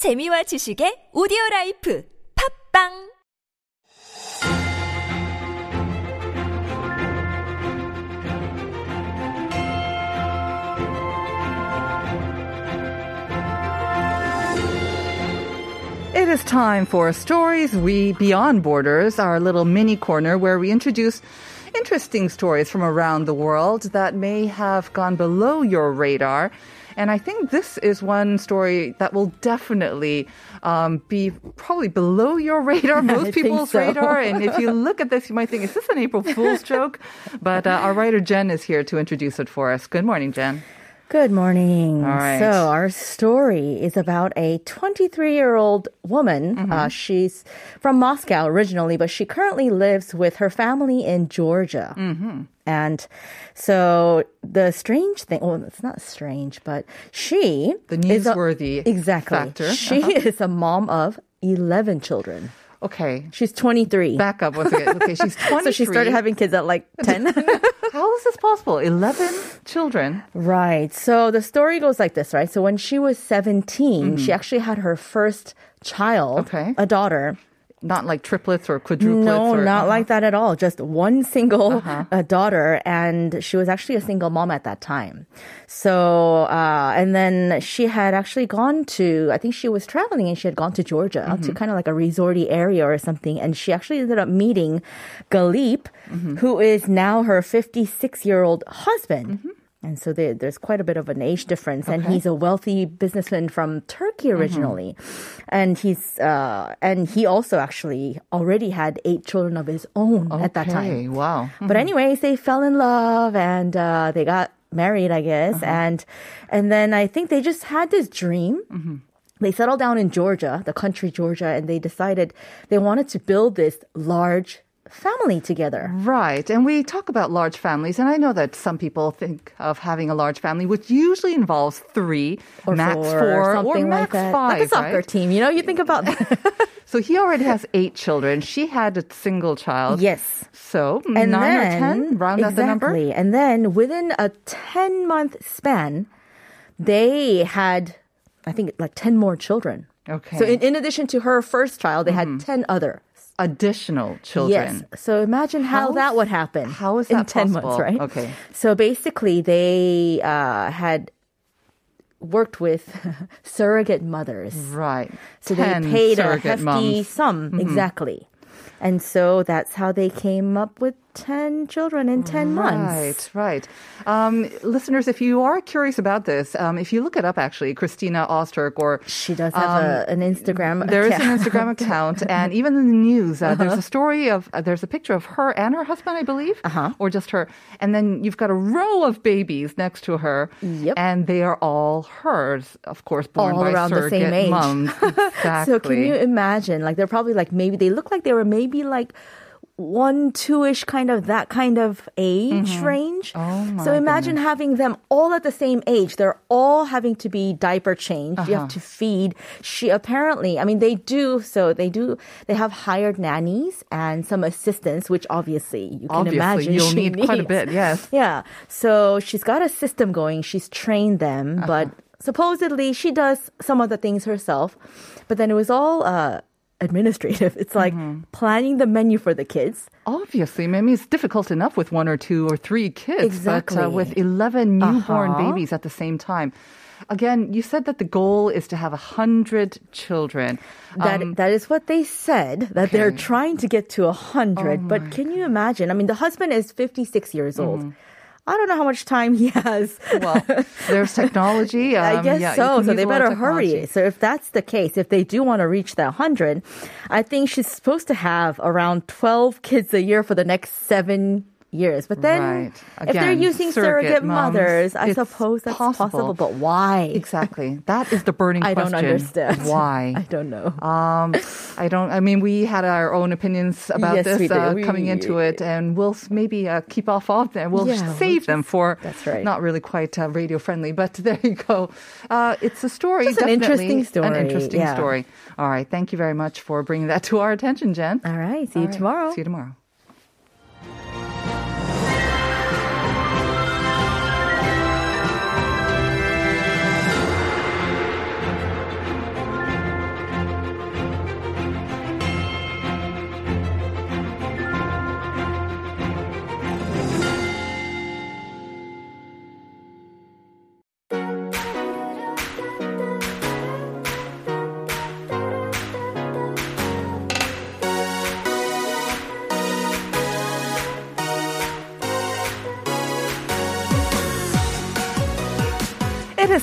재미와 지식의 오디오 라이프 팝빵 It is time for Stories We Beyond Borders, our little mini corner where we introduce interesting stories from around the world that may have gone below your radar. And I think this is one story that will definitely um, be probably below your radar, most people's so. radar. And if you look at this, you might think, is this an April Fool's joke? But uh, our writer Jen is here to introduce it for us. Good morning, Jen. Good morning. Right. So our story is about a 23 year old woman. Mm-hmm. Uh, she's from Moscow originally, but she currently lives with her family in Georgia. Mm-hmm. And so the strange thing, well, it's not strange, but she The is a- newsworthy exactly. factor. She Uh-huh. is a mom of 11 children. Okay. She's 23. Back up once again. Okay, she's 23. so she started having kids at like 10. How is this possible? 11 children. Right. So the story goes like this, right? So when she was 17, she actually had her first child, Mm-hmm. Okay. a daughter. Not like triplets or quadruplets. No, or, not like that at all. Just one single Uh-huh. uh, daughter, and she was actually a single mom at that time. So, uh, and then she had actually gone to, I think she was traveling and she had gone to Georgia Mm-hmm. to kind of like a resorty area or something, and she actually ended up meeting Galip, Mm-hmm. who is now her 56 year old husband. Mm-hmm. And so there, there's quite a bit of an age difference. And he's a wealthy businessman from Turkey Mm-hmm. originally. And he's, uh, and he also actually already had eight children of his own at that time. Wow. But anyways, they fell in love and, uh, they got married, I guess. Uh-huh. And, and then I think they just had this dream. Mm-hmm. They settled down in Georgia, the country Georgia, and they decided they wanted to build this large family together. Right. And we talk about large families, and I know that some people think of having a large family, which usually involves three, Or max four, four, or something max like that. five. like a soccer right? team, you know, you think about that. So he already has eight children. She had a single child. yes. So And nine then, or ten, round out the number. exactly. And then within a 10 month span, they had, I think, like 10 more children. Okay. So in, in addition to her first child, they had mm-hmm. 10 other. Additional children. Yes. So imagine how, How that would happen. how is in that 10 possible? months, right? Okay. So basically, they uh, had worked with surrogate mothers. Right. So they paid a hefty. Mm-hmm. sum. Exactly. And so that's how they came up with 10 children in 10 months. Right, right. Um, listeners, if you are curious about this, um, if you look it up, actually, Kristina Ozturk or She does have a, an Instagram Um, There is an. Instagram account, and even in the news, uh, there's a story of uh, there's a picture of her and her husband, I believe, uh-huh. or just her, and then you've got a row of babies next to her, Yep. and they are all hers, of course, born All by around the same age. moms. Exactly. So can you imagine? Like they're probably like maybe they look like they were maybe like one, two ish kind of that kind of age range. Oh, my so imagine having them all at the same age. They're all having to be diaper changed. You have Uh-huh. to feed. She apparently, I mean, they do. So they do. They have hired nannies and some assistants, which obviously you can Obviously, imagine you'll she need quite a needs. bit. Yes. Yeah. So she's got a system going. She's trained them, Uh-huh. but supposedly she does some of the things herself. But then it was all uh, administrative. It's like Mm-hmm. planning the menu for the kids. Obviously, maybe it's difficult enough with one or two or three kids, but uh, with 11 newborn Uh-huh. babies at the same time. Again, you said that the goal is to have 100 children. That Um, that is what they said that they're trying to get to a hundred. Oh but can you imagine? I mean, the husband is fifty six years old. I don't know how much time he has. well, there's technology. I um, guess yeah, so. So they a lot of better hurry. So if that's the case, if they do want to reach that 100, I think she's supposed to have around 12 kids a year for the next seven years. But then Right. if they're using surrogate surrogate, moms, mothers, I suppose that's possible. possible. But why? Exactly. That is the burning I question. I don't understand. Why? I don't know. Um, I don't. I mean, we had our own opinions about Yes, this uh, coming into it, and we'll maybe uh, keep off of them. We'll Yeah, save we'll them for That's right. not really quite uh, radio friendly, but there you go. Uh, it's a story. Just an interesting story, An interesting yeah. story. All right. Thank you very much for bringing that to our attention, Jen. All right. See All you right. tomorrow. See you tomorrow.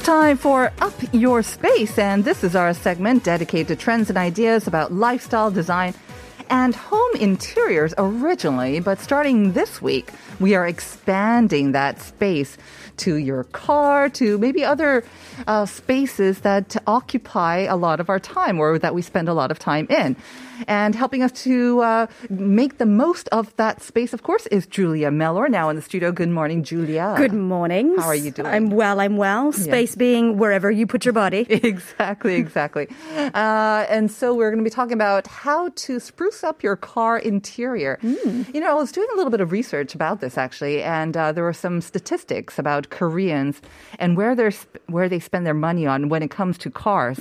Time for Up Your Space, and this is our segment dedicated to trends and ideas about lifestyle design and home interiors originally. But starting this week, we are expanding that space to your car, to maybe other uh, spaces that occupy a lot of our time or that we spend a lot of time in. And helping us to uh, make the most of that space, of course, is Julia Mellor now in the studio. Good morning, Julia. Good morning. How are you doing? I'm well. I'm well. Space being wherever you put your body. Exactly, exactly. Uh, and so we're going to be talking about how to spruce up your car interior. You know, I was doing a little bit of research about this actually, and uh, there were some statistics about Koreans and where they're sp- where they spend their money on when it comes to cars.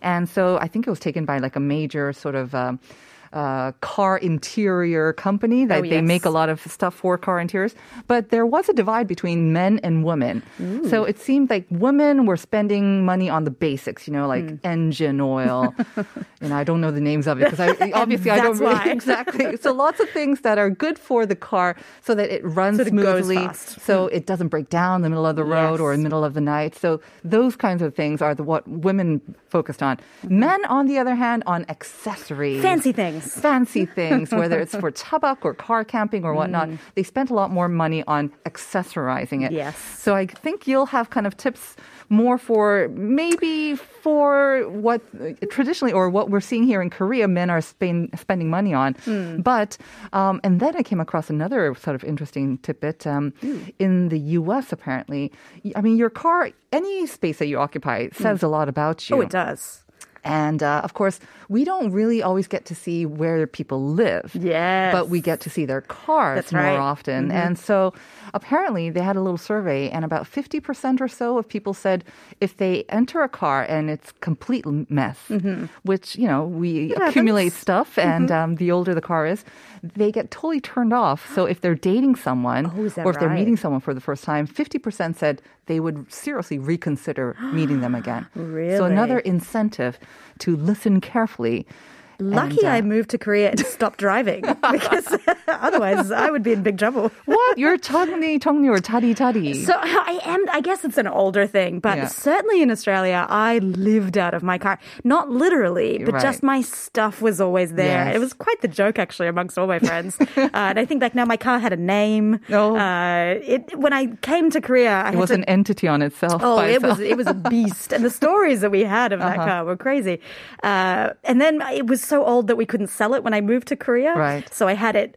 And so I think it was taken by like a major sort of. Um, from uh, car interior company that Oh, they make a lot of stuff for car interiors. But there was a divide between men and women. So it seemed like women were spending money on the basics, you know, like Hmm. engine oil. and I don't know the names of it because I, obviously I don't really exactly. So lots of things that are good for the car so that it runs So it smoothly, fast. so it doesn't break down in the middle of the road or in the middle of the night. So those kinds of things are the what women focused on. Men, on the other hand, on accessories Fancy things. Fancy things, whether it's for chabak or car camping or whatnot, Mm. they spent a lot more money on accessorizing it. Yes. So I think you'll have kind of tips more for maybe for what traditionally or what we're seeing here in Korea, men are spend, spending money on. Mm. But, um, and then I came across another sort of interesting tidbit. Um, in the US, apparently, I mean, your car, any space that you occupy says a lot about you. Oh, it does. And uh, of course, we don't really always get to see where people live. Yes. But we get to see their cars That's more right. often. And so apparently they had a little survey, and about 50% or so of people said if they enter a car and it's complete mess, which, you know, we accumulate stuff, and um, the older the car is, they get totally turned off. So if they're dating someone Oh, or if they're right? meeting someone for the first time, 50% said they would seriously reconsider meeting them again. Really? So another incentive to listen carefully. Lucky And, uh, I moved to Korea and stopped driving because otherwise I would be in big trouble. What? You're Chungni, Chungni or Tari Tari. So I am. I guess it's an older thing, but Yeah. certainly in Australia, I lived out of my car. Not literally, but Right. just my stuff was always there. Yes. It was quite the joke, actually, amongst all my friends. uh, and I think like now my car had a name. Oh. Uh, it when I came to Korea, I it was to an entity on itself. Oh, it was it was a beast, and the stories that we had of that Uh-huh. car were crazy. Uh, and then it was so old that we couldn't sell it when I moved to Korea. Right. So I had it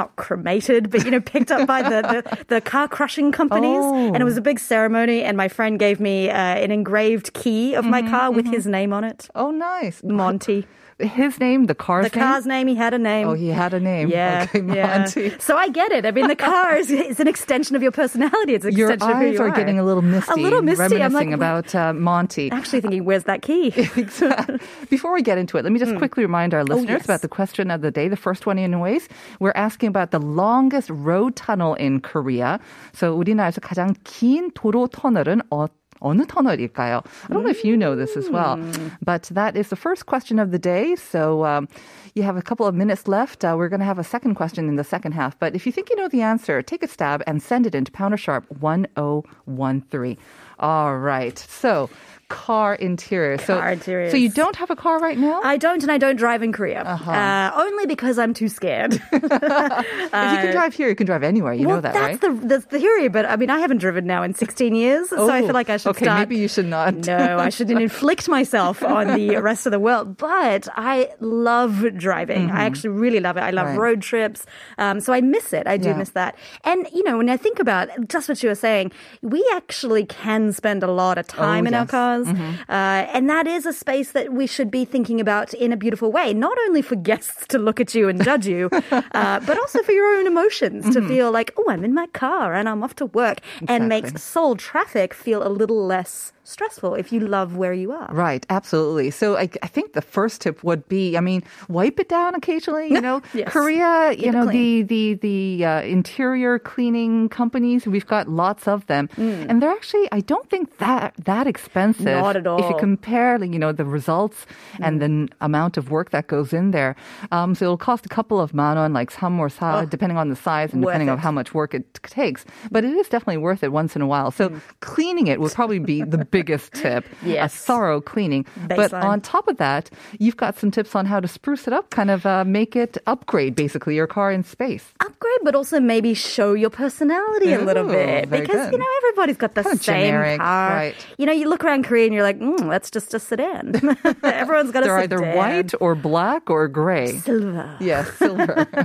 not cremated, but you know, picked up by the, the, the car crushing companies, Oh. and it was a big ceremony. And my friend gave me uh, an engraved key of my car with his name on it, Oh, nice. Monty. His name, the car's The name. car's name, he had a name. Oh, he had a name. Yeah, Okay, yeah. Monty. So I get it. I mean, the car is, is an extension of your personality. It's an Your extension of who eyes you are are. getting a little misty. A little misty. I'm Reminiscing like, about uh, Monty. actually thinking, where's that key? Before we get into it, let me just quickly remind our listeners Hmm. Oh, yes. about the question of the day. The first one, anyways, we're asking about the longest road tunnel in Korea. So 우리나라에서 가장 긴 도로 터널은 어, 어느 터널일까요? I don't know if you know this as well, but that is the first question of the day. So um, you have a couple of minutes left. Uh, we're going to have a second question in the second half. But if you think you know the answer, take a stab and send it into Pounder Sharp 1013. All right. So car interior. so, Car interiors. So you don't have a car right now? I don't, and I don't drive in Korea. Uh-huh. Uh, only because I'm too scared. if you can drive here, you can drive anywhere. You well, know that, that's right? the that's the theory. But I mean, I haven't driven now in 16 years, so I Oh, feel like I should okay, start. maybe you should not. no, I shouldn't inflict myself on the rest of the world. But I love driving. I actually really love it. I love Mm-hmm. Right. road trips. Um, so I miss it. I do Yeah. miss that. And, you know, when I think about just what you were saying, we actually can spend a lot of time in our Oh, Mm-hmm. Uh, and that is a space that we should be thinking about in a beautiful way, not only for guests to look at you and judge you, uh, but also for your own emotions Mm-hmm. to feel like, oh, I'm in my car and I'm off to work and makes Seoul traffic feel a little less stressful if you love where you are. Right, absolutely. So I, I think the first tip would be, I mean, wipe it down occasionally. You know, Yes. Korea, you Keep it know, the the the uh, interior cleaning companies. We've got lots of them, and they're actually, I don't think that that expensive. Mm. Not at all. If you compare, you know, the results and the n- amount of work that goes in there. Um, so it'll cost a couple of manon, like some or sa, depending on the size and Oh, depending on how much work it t- takes. But it is definitely worth it once in a while. So Mm. cleaning it would probably be the biggest tip. Yes. A thorough cleaning. But on top of that, you've got some tips on how to spruce it up, kind of uh, make it upgrade basically your car in space. upgrade, but also maybe show your personality a little bit because good. you know everybody's got the Kind of same generic, car. right. You know, you look around Korea and you're like, mm, that's just a sedan. Everyone's got They're a either white or black or gray. Silver. Yes, silver.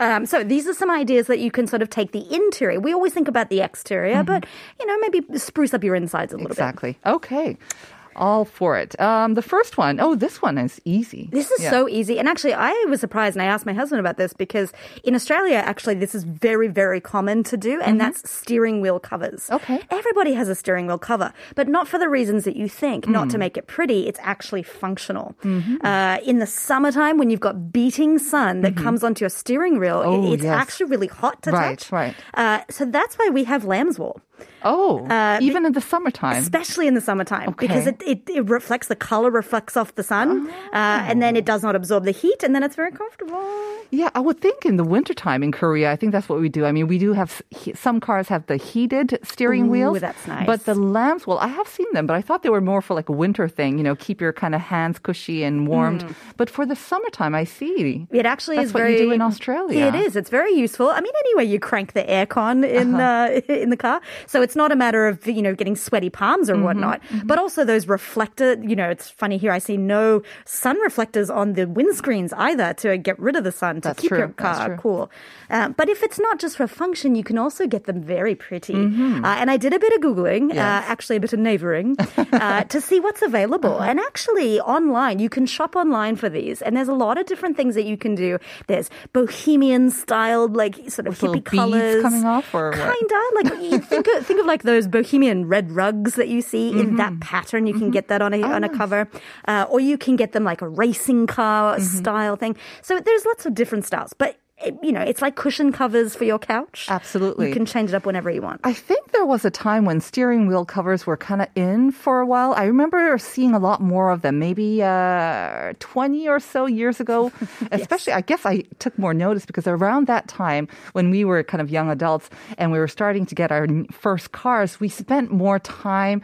Um, so these are some ideas that you can sort of take the interior. We always think about the exterior, but you know, maybe spruce up your insides a little bit. exactly. Okay. All for it. Um, the first one, oh, this one is easy. This is Yeah. so easy. And actually, I was surprised and I asked my husband about this because in Australia, actually, this is very, very common to do, and that's steering wheel covers. Mm-hmm. Okay. Everybody has a steering wheel cover, but not for the reasons that you think, not Mm. to make it pretty. It's actually functional. Mm-hmm. Uh, in the summertime, when you've got beating sun that comes onto your steering wheel, Mm-hmm. Oh, it's yes. actually really hot to Right, touch. right. Uh, so that's why we have lamb's wool. Oh, Uh, even in the summertime. Especially in the summertime, because it, it, it reflects the color reflects off the sun, uh, and then it does not absorb the heat, and then it's very comfortable. Yeah, I would think in the wintertime in Korea, I think that's what we do. I mean, we do have some cars have the heated steering Ooh, wheels. that's nice. But the lamps, well, I have seen them, but I thought they were more for like a winter thing, you know, keep your kind of hands cushy and warmed. But for the summertime, I see. It actually That's is what very. you do in Australia. It is. It's very useful. I mean, anyway, you crank the aircon in uh, in the car, so it's not a matter of you know getting sweaty palms or whatnot, but also those reflector. You know, it's funny here. I see no sun reflectors on the windscreens either to get rid of the sun to That's keep true. your car cool. Uh, but if it's not just for function, you can also get them very pretty. Uh, and I did a bit of googling, uh, actually a bit of Navering, uh, to see what's available. And actually, online you can shop online for these, and there's a lot of different things that you can do. There's bohemian styled, like sort of With hippie colors, coming off, or kinda like you think of, think of like those bohemian red rugs that you see in that mm-hmm. pattern. You can mm-hmm. get that on a on a oh. cover, uh, or you can get them like a racing car mm-hmm. style thing. So there's lots of different styles, but. It, you know, it's like cushion covers for your couch. Absolutely. You can change it up whenever you want. I think there was a time when steering wheel covers were kind of in for a while. I remember seeing a lot more of them, maybe uh, 20 or so years ago. Especially, I guess I took more notice because around that time, when we were kind of young adults and we were starting to get our first cars, we spent more time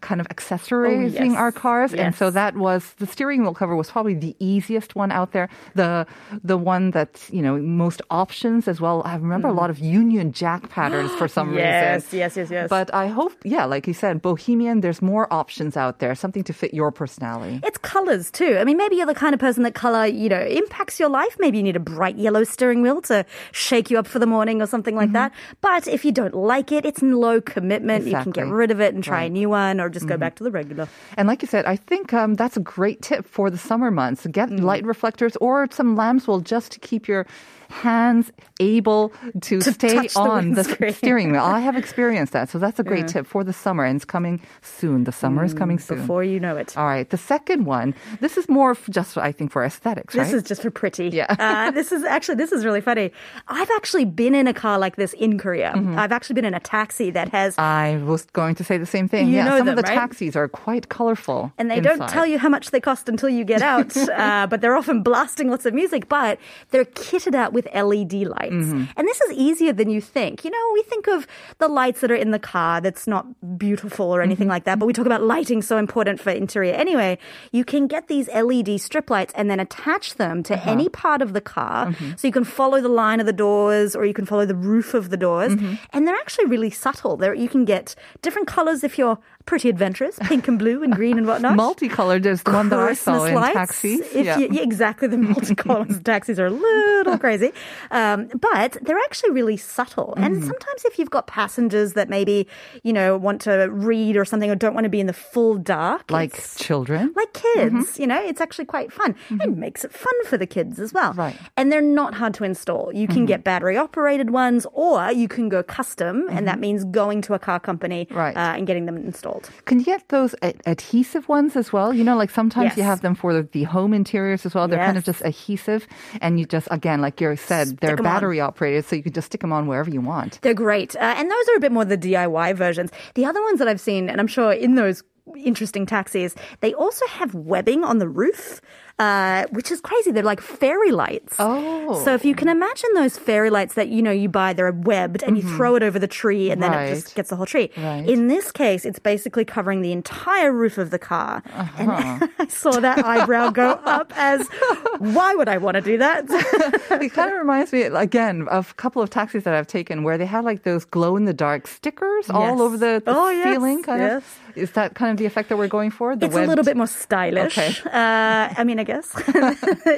kind of accessorizing Oh, yes. our cars. And so that was the steering wheel cover was probably the easiest one out there. The the one that, you know, most options as well. I remember a lot of Union Jack patterns for some Mm. Yes, reason. yes, yes, yes. But I hope, yeah, like you said, Bohemian, there's more options out there, something to fit your personality. It's colors too. I mean, maybe you're the kind of person that color, you know, impacts your life. Maybe you need a bright yellow steering wheel to shake you up for the morning or something like that. But if you don't like it, it's low commitment. You can get rid of it and try a new one or just go back to the regular. And like you said, I think um, that's a great tip for the summer months. Get Mm. light reflectors or some lamps will just to keep your hands able to, To stay touch the on the, steering wheel. I have experienced that. So that's a great tip for the summer and it's coming soon. The summer is coming soon. Mm, Before you know it. All right. The second one, this is more f- just, I think, for aesthetics, This right? is just for pretty. Yeah. uh, this is actually this is really funny. I've actually been in a car like this in Korea. Mm-hmm. I've actually been in a taxi that has I was going to say the same thing. You yeah, some them, of the right? taxis are quite colorful. and they don't tell you how much they cost until you get out. uh, but they're often blasting lots of music. But they're kitted out with LED lights, Mm-hmm. and this is easier than you think. You know, we think of the lights that are in the car that's not beautiful or Mm-hmm. anything like that. But we talk about lighting so important for interior. Anyway, you can get these LED strip lights and then attach them to Uh-huh. any part of the car, Mm-hmm. so you can follow the line of the doors or you can follow the roof of the doors, Mm-hmm. and they're actually really subtle. There, you can get different colors if you're pretty adventurous, pink and blue and green and whatnot. Multicolored is the one that I saw Christmas in lights. taxis. If yeah. you, yeah, exactly. The multicolored taxis are a little crazy, um, but they're actually really subtle. And Mm-hmm. sometimes, if you've got passengers that maybe you know want to read or something or don't want to be in the full dark, like children. like kids, you know, it's actually quite fun and makes it fun for the kids as well. Right. And they're not hard to install. You can get battery operated ones or you can go custom, and that means going to a car company Right. uh, and getting them installed. Can you get those adhesive ones as well? You know, like sometimes you have them for the, the home interiors as well. They're kind of just adhesive, and you just again, like you said, they're 'em on. battery operated, so you can just stick them on wherever you want. They're great. Uh, and those are a bit more the DIY versions. The other ones that I've seen, and I'm sure in those interesting taxis, they also have webbing on the roof. Uh, which is crazy. They're like fairy lights. Oh. So if you can imagine those fairy lights that you know you buy, they're webbed and you throw it over the tree and then it just gets the whole tree. Right. In this case, it's basically covering the entire roof of the car. Uh-huh. And I saw that eyebrow go up as, why would I want to do that? it kind of reminds me again of a couple of taxis that I've taken where they had like those glow in the dark stickers all over the, the Oh, yes, ceiling. Kind yes. of. Is that kind of the effect that we're going for? The it's a little bit more stylish. Okay. Uh, I mean, I guess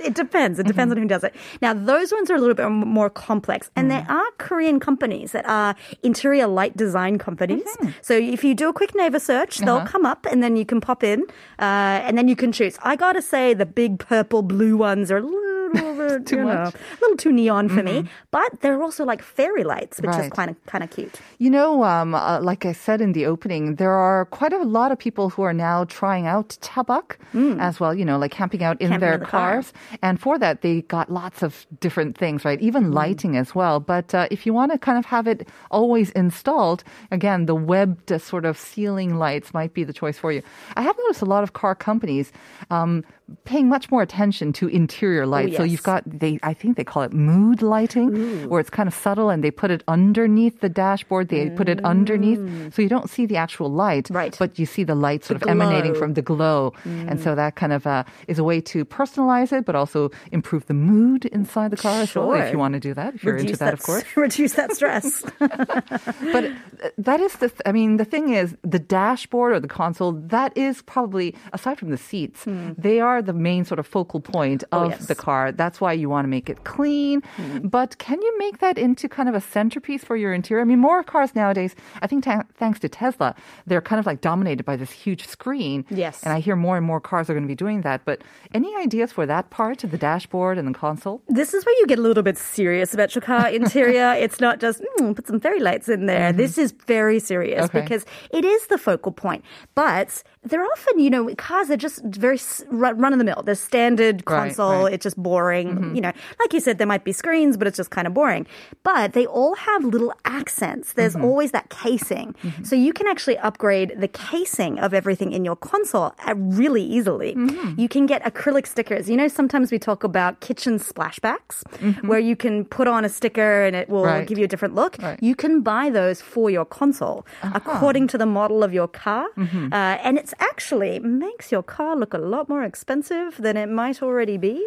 it depends. It depends Mm-hmm. on who does it. Now, those ones are a little bit more complex, and Mm. there are Korean companies that are interior light design companies. Mm-hmm. So if you do a quick Naver search, they'll Uh-huh. come up, and then you can pop in, uh, and then you can choose. I gotta say, the big purple blue ones are a little bit, Too you know, much. Mm-hmm. a little too neon for me. But they're also like fairy lights, which is kind of kind of cute. You know, um, uh, like I said in the opening, there are quite a lot of people who are now trying out chabak as well, you know, like camping out in Mm. Camping their in the car. cars. And for that, they got lots of different things, right? Even Mm. lighting as well. But uh, if you want to kind of have it always installed, again, the webbed uh, sort of ceiling lights might be the choice for you. I have noticed a lot of car companies um, paying much more attention to interior light. So Oh, yes. you've got, they, I think they call it mood lighting, where it's kind of subtle and they put it underneath the dashboard. They put it underneath, so you don't see the actual light, Mm. Right. but you see the light sort The of emanating glow. Mm. from the glow. And so that kind of uh, is a way to personalize it, but also improve the mood inside the car as well, if you want to do that, if you're into Reduce that, of course. reduce that stress. But uh, that is the, th- I mean, the thing is, the dashboard or the console, that is probably, aside from the seats, they are the main sort of focal point. Oh, of yes. Hmm. the car. That's why you want to make it clean. But can you make that into kind of a centerpiece for your interior? I mean, more cars nowadays, I think ta- thanks to Tesla, they're kind of like dominated by this huge screen. Yes. And I hear more and more cars are going to be doing that. But any ideas for that part, of the dashboard and the console? This is where you get a little bit serious about your car interior. it's not just mm, put some fairy lights in there. This is very serious Okay. because it is the focal point. But they're often, you know, cars are just very run of the mill. The standard console, right. Mm-hmm. it's just boring. You know, like you said, there might be screens, but it's just kind of boring. But they all have little accents. There's Mm-hmm. always that casing. So you can actually upgrade the casing of everything in your console uh, really easily. Mm-hmm. You can get acrylic stickers. You know, sometimes we talk about kitchen splashbacks where you can put on a sticker and it will Mm-hmm. Right. give you a different look. Right. You can buy those for your console according to the model of your car. Mm-hmm. Uh, and it's actually makes your car look a lot more expensive than it might already be.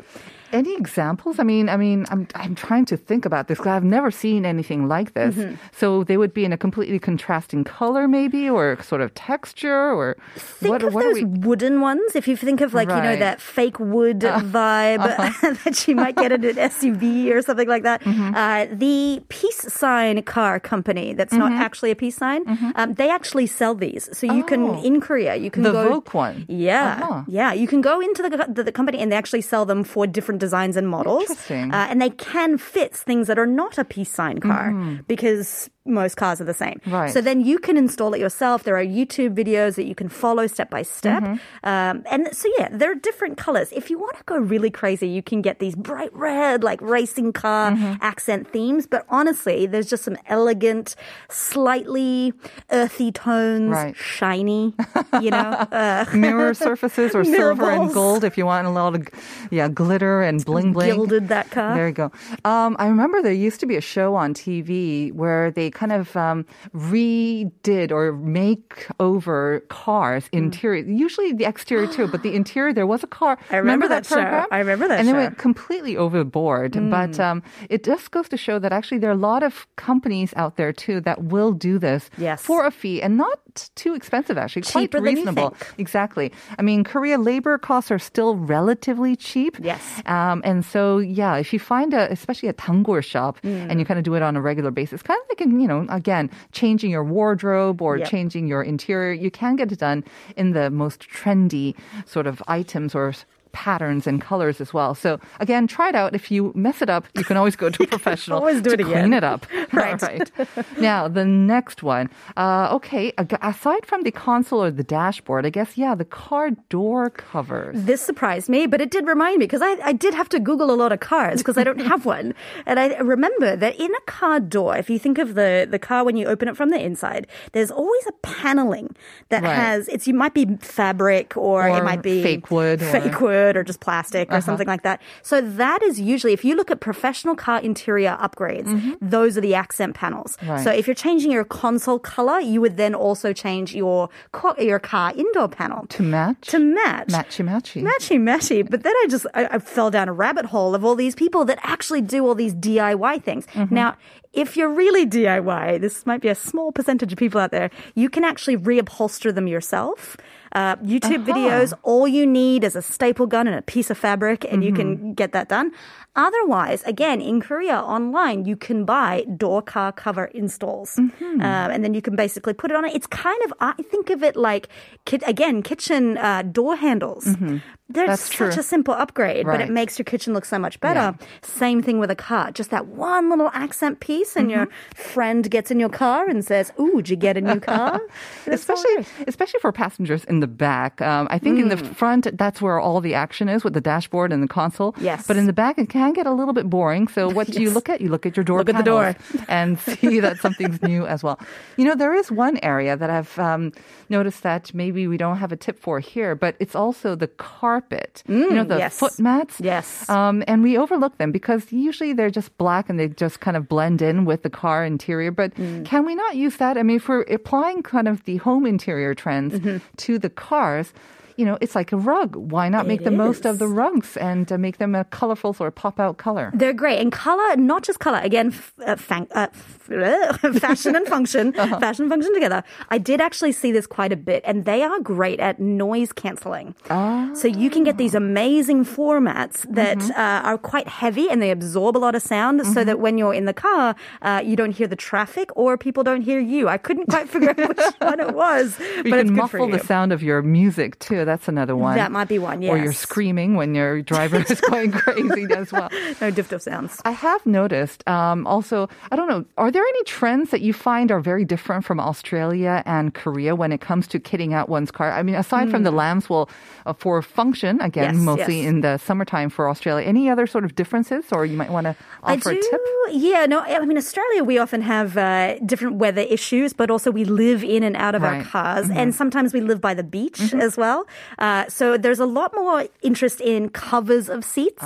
Any examples? I mean, I mean, I'm I'm trying to think about this because I've never seen anything like this. Mm-hmm. So they would be in a completely contrasting color, maybe, or sort of texture, or Think what? of what those are we? wooden ones. If you think of like, you know, Uh, that fake wood vibe uh-huh. that you might get in an SUV or something like that. Mm-hmm. Uh, the peace sign car company that's not Mm-hmm. actually a peace sign, um, they actually sell these. So you can, Oh. in Korea, you can The go. Vogue one. Yeah. Uh-huh. Yeah. You can go into the, the, the company and they actually sell them for different designs and models. Interesting. Uh, and they can fit things that are not a peace sign car because most cars are the same. Right. So then you can install it yourself. There are YouTube videos that you can follow step by step. Mm-hmm. Um, and so, yeah, there are different colors. If you want to go really crazy, you can get these bright red, like racing car Mm-hmm. accent themes. But honestly, there's just some elegant, slightly earthy tones, Right. shiny, you know. Uh, Mirror surfaces or silver and gold if you want a lot of yeah glitter and bling bling. gilded that car. There you go. Um, I remember there used to be a show on TV where they kind of um, redid or make over cars Hmm. interior. Usually the exterior too, but the interior there was a car. I remember that show. program? I remember that And they show. Hmm. went completely overboard. But um, it just goes to show that actually there are a lot of companies out there too that will do this Yes. for a fee and not too expensive actually, Cheaper quite reasonable. Exactly. I mean, Korea labor costs are still relatively cheap. Yes. Um, and so, yeah, if you find a, especially a tangur shop, Mm. and you kind of do it on a regular basis, kind of like, in, you know, again, changing your wardrobe or Yep. changing your interior, you can get it done in the most trendy sort of items or patterns and colors as well. So again, try it out. If you mess it up, you can always go to a professional always do to it again. clean it up. Right. Right. Now, the next one. Uh, okay. Aside from the console or the dashboard, I guess, yeah, the car door covers. This surprised me, but it did remind me because I, I did have to Google a lot of cars because I don't have one. And I remember that in a car door, if you think of the, the car when you open it from the inside, there's always a paneling that Right. has, it's, you might be fabric or, Or it might be fake wood or- fake wood wood or just plastic or something like that. So that is usually, if you look at professional car interior upgrades, those are the accent panels. Right. So if you're changing your console color, you would then also change your co- your car indoor panel To match? to match. Matchy matchy. Matchy matchy. But then I just I, I fell down a rabbit hole of all these people that actually do all these DIY things. Mm-hmm. Now, if you're really DIY, this might be a small percentage of people out there, you can actually reupholster them yourself. Uh, YouTube Uh-huh. videos, all you need is a staple gun and a piece of fabric, and you Mm-hmm. can get that done. Otherwise, again, in Korea online, you can buy door car cover installs, Mm-hmm. um, and then you can basically put it on it. It's kind of I think of it like ki- again kitchen uh, door handles. Mm-hmm. That's such true. a simple upgrade, but it makes your kitchen look so much better. Same thing with a car. Just that one little accent piece, and your Mm-hmm. friend gets in your car and says, "Ooh, did you get a new car?" Especially especially for passengers in the back. Um, I think in the Mm. front, that's where all the action is with the dashboard and the console. Yes. But in the back, it can get a little bit boring. So what do you look at? You look at your door Look at the door. and see that something's new as well. You know, there is one area that I've um, noticed that maybe we don't have a tip for here, but it's also the carpet. you know, the Mm, yes. foot mats. Yes. Um, and we overlook them because usually they're just black and they just kind of blend in with the car interior. But Mm. can we not use that? I mean, if we're applying kind of the home interior trends Mm-hmm. to the cars, you know, it's like a rug. Why not make It the most of the rugs and uh, make them a colorful sort of pop out color? They're great. And color, not just color, again, f- uh, fang- uh, f- fashion and function, Uh-huh. fashion and function together. I did actually see this quite a bit, and they are great at noise canceling. So you can get these amazing formats that Mm-hmm. uh, are quite heavy and they absorb a lot of sound so that when you're in the car, uh, you don't hear the traffic or people don't hear you. I couldn't quite figure out which one it was, You but it's can good for muffle you. the sound of your music too. That's another one. That might be one, Or you're screaming when your driver is going crazy as well. No diff diff sounds. I have noticed um, also, I don't know, are there any trends that you find are very different from Australia and Korea when it comes to kitting out one's car? I mean, aside from the lambswool uh, for function, again, Hmm. Yes, mostly yes. in the summertime for Australia, any other sort of differences or you might want to offer I do. a tip? Yeah, no, I mean, Australia, we often have uh, different weather issues, but also we live in and out of our Right. cars. And sometimes we live by the beach as well. Uh, so there's a lot more interest in covers of seats.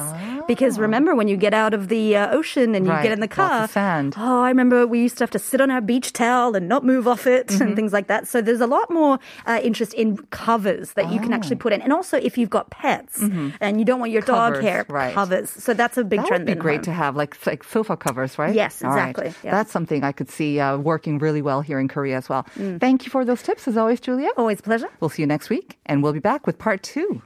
Because remember, when you get out of the uh, ocean and you Right, get in the car, oh, I remember we used to have to sit on our beach towel and not move off it and things like that. So there's a lot more uh, interest in covers that you can actually put in. And also, if you've got pets and you don't want your dog hair, right. covers. So that's a big That trend would be great to have, like like sofa covers, right? Yes, All right. exactly, yeah. That's something I could see uh, working really well here in Korea as well. Mm. Thank you for those tips, as always, Julia. Always a pleasure. We'll see you next week, and we'll be back with part two.